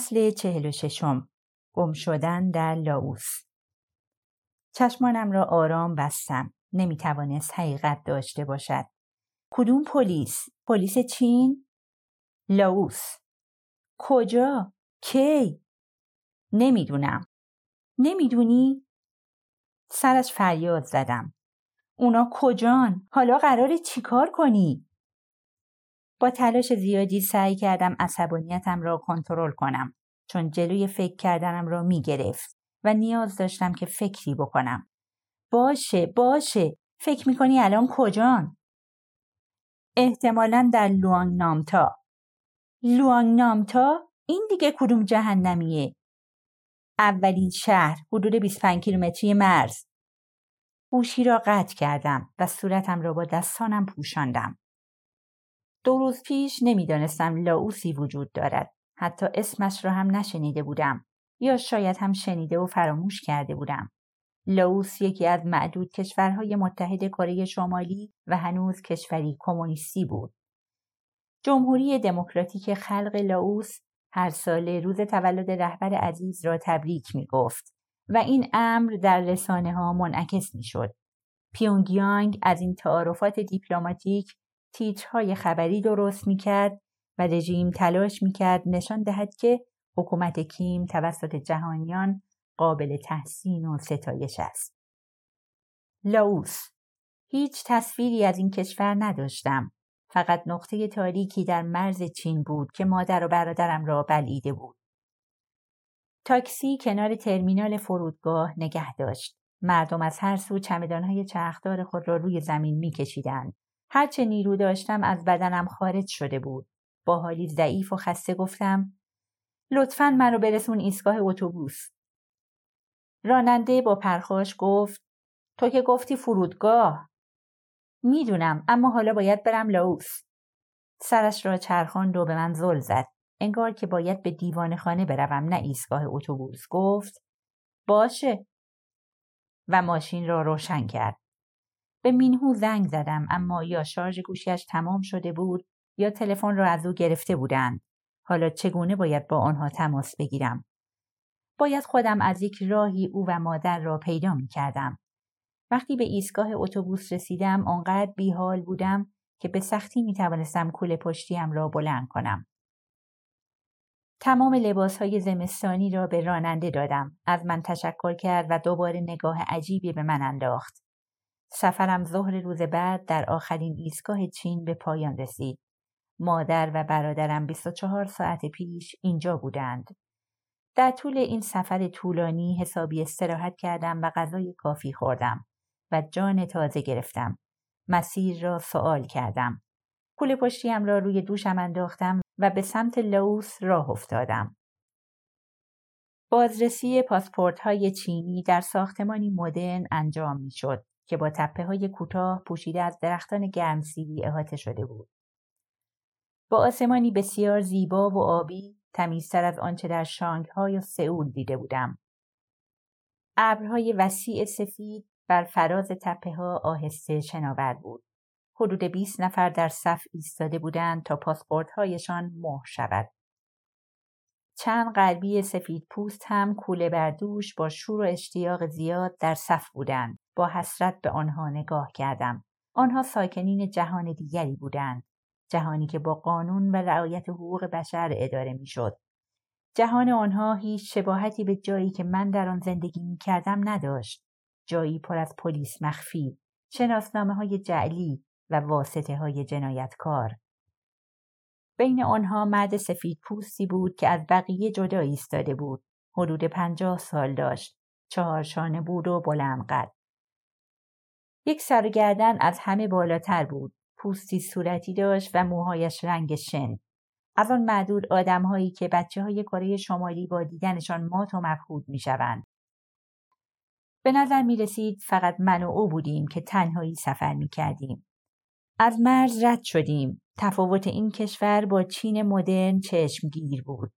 فصل چهل و ششم. گم شدن در لاوس. چشمانم را آرام بستم. نمی توانست حقیقت داشته باشد. کدوم پلیس؟ پلیس چین؟ لاوس. کجا؟ کی؟ نمی‌دونم. نمی‌دونی؟ سرش فریاد زدم. اونا کجان؟ حالا قراره چیکار کنی؟ با تلاش زیادی سعی کردم عصبانیتم را کنترل کنم چون جلوی فکر کردنم را می گرفت و نیاز داشتم که فکری بکنم. باشه باشه فکر می‌کنی الان کجان؟ احتمالا در لوانگ نامتا. لوانگ نامتا؟ این دیگه کدوم جهنمیه؟ اولین شهر حدود 25 کیلومتری مرز. گوشی را قطع کردم و صورتم را با دستانم پوشاندم. دو روز پیش نمی‌دانستم لاوسی وجود دارد. حتی اسمش را هم نشنیده بودم یا شاید هم شنیده و فراموش کرده بودم. لاوس یکی از معدود کشورهای متحد کره شمالی و هنوز کشوری کمونیستی بود. جمهوری دموکراتیک خلق لاوس هر ساله روز تولد رهبر عزیز را تبریک می گفت و این امر در رسانه ها منعکس می شد. پیونگیانگ از این تعارفات دیپلماتیک تیترهای خبری درست می کرد و رژیم تلاش می کرد نشان دهد که حکومت کیم توسط جهانیان قابل تحسین و ستایش است. لاوس هیچ تصویری از این کشور نداشتم. فقط نقطه تاریکی در مرز چین بود که مادر و برادرم را بلعیده بود. تاکسی کنار ترمینال فرودگاه نگه داشت. مردم از هر سو چمدانهای چرخدار خود را روی زمین میکشیدند. هرچه نیرو داشتم از بدنم خارج شده بود. با حالی ضعیف و خسته گفتم لطفا منو برسون ایستگاه اتوبوس. راننده با پرخاش گفت تو که گفتی فرودگاه. می‌دونم اما حالا باید برم لاوس. سرش را چرخاند و به من زل زد. انگار که باید به دیوان خانه بروم نه ایستگاه اتوبوس گفت باشه و ماشین را روشن کرد. به مینهو زنگ زدم اما یا شارژ گوشیش تمام شده بود یا تلفن را از او گرفته بودند. حالا چگونه باید با آنها تماس بگیرم؟ باید خودم از یک راهی او و مادر را پیدا می کردم. وقتی به ایستگاه اتوبوس رسیدم آنقدر بیحال بودم که به سختی می توانستم کوله پشتیم را بلند کنم. تمام لباس های زمستانی را به راننده دادم. از من تشکر کرد و دوباره نگاه عجیبی به من انداخت. سفرم ظهر روز بعد در آخرین ایستگاه چین به پایان رسید. مادر و برادرم 24 ساعت پیش اینجا بودند. در طول این سفر طولانی حسابی استراحت کردم و غذای کافی خوردم و جان تازه گرفتم. مسیر را سوال کردم. پول پشتیم را روی دوشم انداختم و به سمت لوس راه افتادم. بازرسی پاسپورت های چینی در ساختمانی مدرن انجام می شد که با تپه های کوتاه پوشیده از درختان گرمسیری احاطه شده بود. با آسمانی بسیار زیبا و آبی تمیزتر از آنچه در شانگهای یا سئول دیده بودم. ابرهای وسیع سفید بر فراز تپه ها آهسته شناور بود. حدود 20 نفر در صف ایستاده بودند تا پاسپورتهایشان مهر شود. چند غربی سفید پوست هم کوله بردوش با شور و اشتیاق زیاد در صف بودند. با حسرت به آنها نگاه کردم. آنها ساکنین جهان دیگری بودند. جهانی که با قانون و رعایت حقوق بشر اداره می‌شد. جهان آنها هیچ شباهتی به جایی که من در آن زندگی می کردم نداشت. جایی پر از پلیس مخفی، شناسنامه های جعلی و واسطه های جنایتکار. بین آنها مرد سفید پوستی بود که از بقیه جدا ایستاده بود. حدود پنجاه سال داشت. چهار شانه بود و بلند قد. یک سرگردن از همه بالاتر بود. پوستی صورتی داشت و موهایش رنگ شن. از آن معدود آدمهایی که بچه های کره شمالی با دیدنشان مات و مبهود می شوند. به نظر می رسید فقط من و او بودیم که تنهایی سفر می کردیم. از مرز رد شدیم. تفاوت این کشور با چین مدرن چشمگیر بود.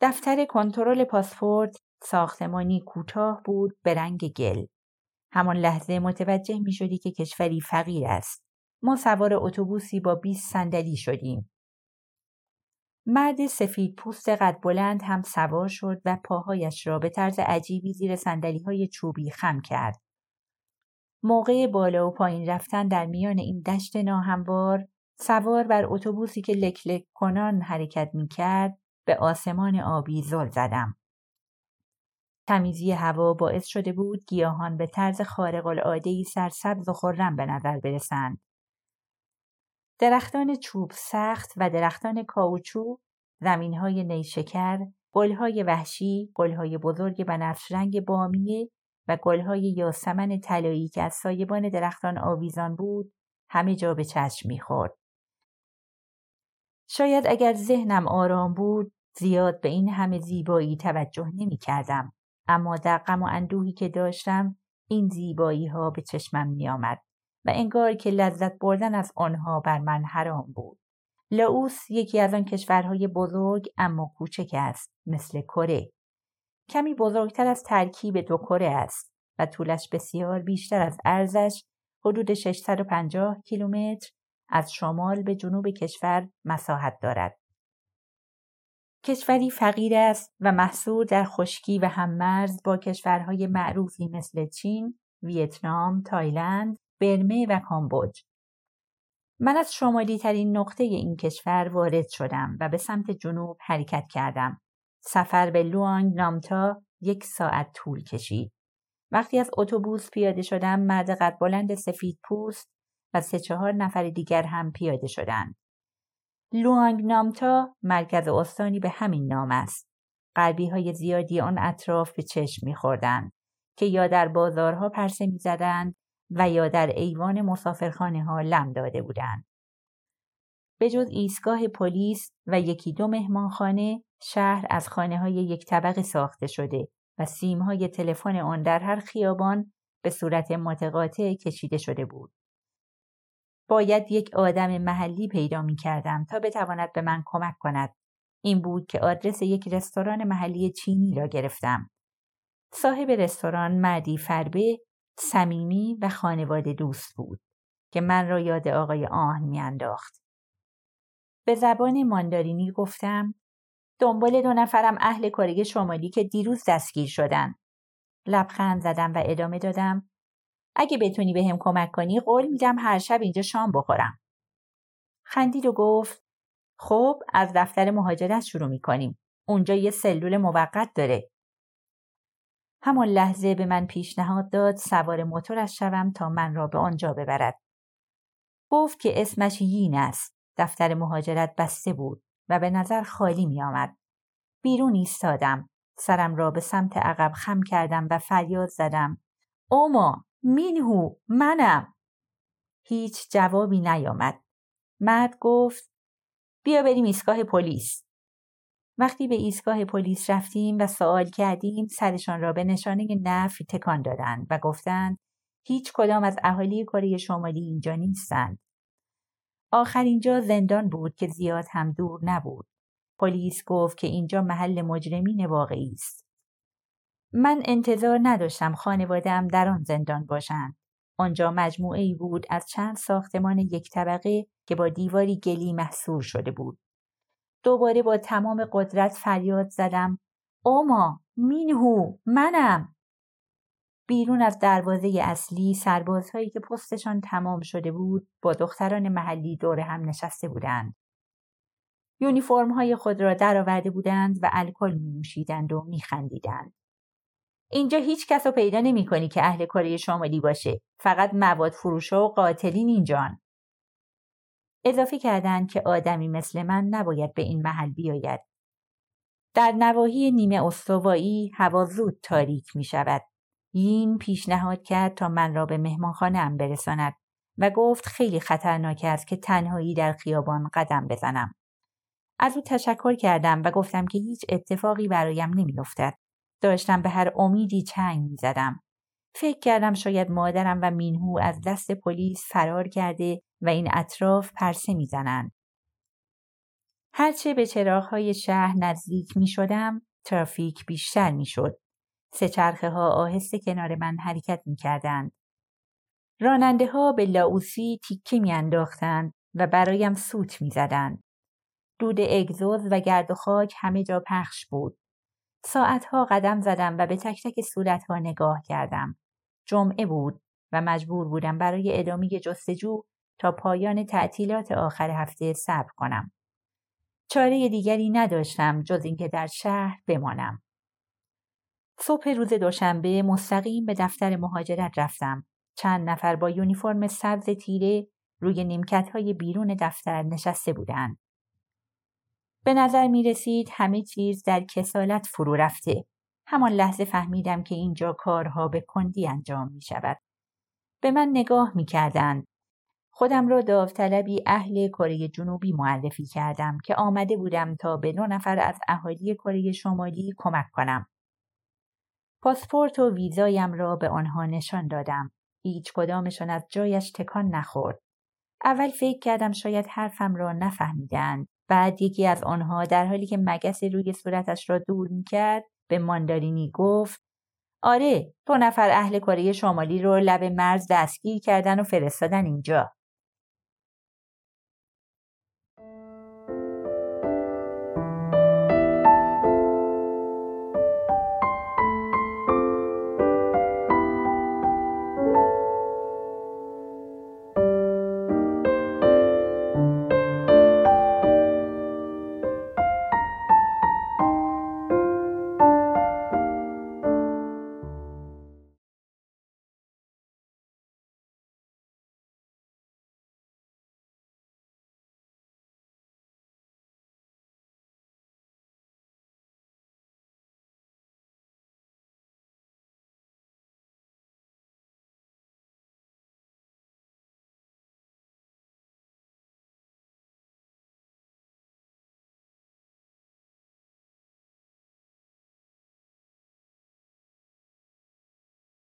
دفتر کنترل پاسپورت ساختمانی کوتاه بود به رنگ گل. همان لحظه متوجه می شدی که کشوری فقیر است. ما سوار اتوبوسی با 20 صندلی شدیم. مرد سفید پوست قد بلند هم سوار شد و پاهایش را به طرز عجیبی زیر سندلی های چوبی خم کرد. موقع بالا و پایین رفتن در میان این دشت ناهموار سوار بر اتوبوسی که لکلک کنان حرکت می کرد به آسمان آبی زل زدم. تمیزی هوا باعث شده بود گیاهان به طرز خارق العاده سرسبز و خرم به نظر برسند. درختان چوب سخت و درختان کاوچو، زمینهای نیشکر، گلهای وحشی، گلهای بزرگ بنفش رنگ بامیه و گلهای یاسمن طلایی که از سایبان درختان آویزان بود، همه جا به چشم می‌خورد. شاید اگر ذهنم آرام بود، زیاد به این همه زیبایی توجه نمی کردم. اما در غم و اندوهی که داشتم این زیبایی ها به چشمم می آمد و انگار که لذت بردن از آنها بر من حرام بود. لاوس یکی از آن کشورهای بزرگ اما کوچک است مثل کره. کمی بزرگتر از ترکیب دو کره است و طولش بسیار بیشتر از ارزش حدود 650 کیلومتر از شمال به جنوب کشور مساحت دارد. کشوری فقیر است و محصور در خشکی و هممرز با کشورهای معروفی مثل چین، ویتنام، تایلند، برمه و کامبوج. من از شمالی ترین نقطه این کشور وارد شدم و به سمت جنوب حرکت کردم. سفر به لوانگ نامتا یک ساعت طول کشید. وقتی از اتوبوس پیاده شدم مرد قد بلند سفید پوست و سه چهار نفر دیگر هم پیاده شدند. لوانگ نامتا مرکز استانی به همین نام است. قلبی های زیادی آن اطراف به چشم که یا در بازارها پرسه می‌زدند و یا در ایوان مسافرخانه ها لم داده بودند. به جز ایستگاه پلیس و یکی دو مهمانخانه شهر از خانه های یک طبقه ساخته شده و سیم های تلفن آن در هر خیابان به صورت متقاطع کشیده شده بود. باید یک آدم محلی پیدا می کردم تا بتواند به من کمک کند. این بود که آدرس یک رستوران محلی چینی را گرفتم. صاحب رستوران مردی فربه، صمیمی و خانواده دوست بود که من را یاد آقای آهن میانداخت. به زبان ماندارینی گفتم دنبال دو نفرم اهل کره شمالی که دیروز دستگیر شدن. لبخند زدم و ادامه دادم اگه بتونی به هم کمک کنی قول میدم هر شب اینجا شام بخورم. خندید و گفت خب از دفتر مهاجرت شروع می‌کنیم. اونجا یه سلول موقت داره. همان لحظه به من پیشنهاد داد سوار موتورش شوم تا من را به آنجا ببرد. گفت که اسمش یین است. دفتر مهاجرت بسته بود و به نظر خالی می آمد. بیرون ایستادم. سرم را به سمت عقب خم کردم و فریاد زدم. اوما مینهو منم. هیچ جوابی نیامد. مرد گفت بیا بریم ایستگاه پلیس. وقتی به ایستگاه پلیس رفتیم و سوال کردیم سرشان را به نشانه نفی تکان دادند و گفتند هیچ کدام از اهالی کره شمالی اینجا نیستند. آخرین جا زندان بود که زیاد هم دور نبود. پلیس گفت که اینجا محل مجرمین واقعی است. من انتظار نداشتم خانوادم در آن زندان باشند. آنجا مجموعه ای بود از چند ساختمان یک طبقه که با دیواری گلی محصور شده بود. دوباره با تمام قدرت فریاد زدم اوما مینهو منم بیرون از دروازه اصلی سربازهایی که پستشان تمام شده بود با دختران محلی دور هم نشسته بودند. یونیفرم های خود را درآورده بودند و الکل می نوشیدند و می خندیدند. اینجا هیچ کس رو پیدا نمی کنی که اهل کره شمالی باشه. فقط مواد فروشه و قاتلین اینجان. اضافه کردند که آدمی مثل من نباید به این محل بیاید. در نواحی نیمه استوایی هوا زود تاریک می شود. یین پیشنهاد کرد تا من را به مهمانخانه ام برساند و گفت خیلی خطرناک است که تنهایی در خیابان قدم بزنم. از او تشکر کردم و گفتم که هیچ اتفاقی برایم نمیافتد. داشتم به هر امیدی چنگ می زدم. فکر کردم شاید مادرم و مینهو از دست پلیس فرار کرده و این اطراف پرسه می‌زنند. هرچه به چراغهای شهر نزدیک می شدم، ترافیک بیشتر می شد. سه ها آهسته کنار من حرکت می کردند. راننده ها به لاوسی تیکه می و برایم سوت می زدند. دود اگزوز و گرد و خاک همه جا پخش بود. ساعتها قدم زدم و به تک تک صورتها نگاه کردم. جمعه بود و مجبور بودم برای ادامه جستجو تا پایان تعطیلات آخر هفته صبر کنم. چاره دیگری نداشتم جز اینکه در شهر بمانم. صبح روز دوشنبه مستقیم به دفتر مهاجرت رفتم. چند نفر با یونیفرم سبز تیره روی نیمکت های بیرون دفتر نشسته بودند. به نظر می رسید همه چیز در کسالت فرو رفته. همان لحظه فهمیدم که اینجا کارها به کندی انجام می شود. به من نگاه می کردند. خودم را داوطلبی اهل کره جنوبی معرفی کردم که آمده بودم تا به دو نفر از اهالی کره شمالی کمک کنم. پاسپورت و ویزایم را به آنها نشان دادم. هیچ کدامشان از جایش تکان نخورد. اول فکر کردم شاید حرفم را نفهمیدند. بعد یکی از آنها در حالی که مگس روی صورتش را دور می‌کرد به ماندارینی گفت آره دو نفر اهل کره شمالی رو لب مرز دستگیر کردن و فرستادن اینجا.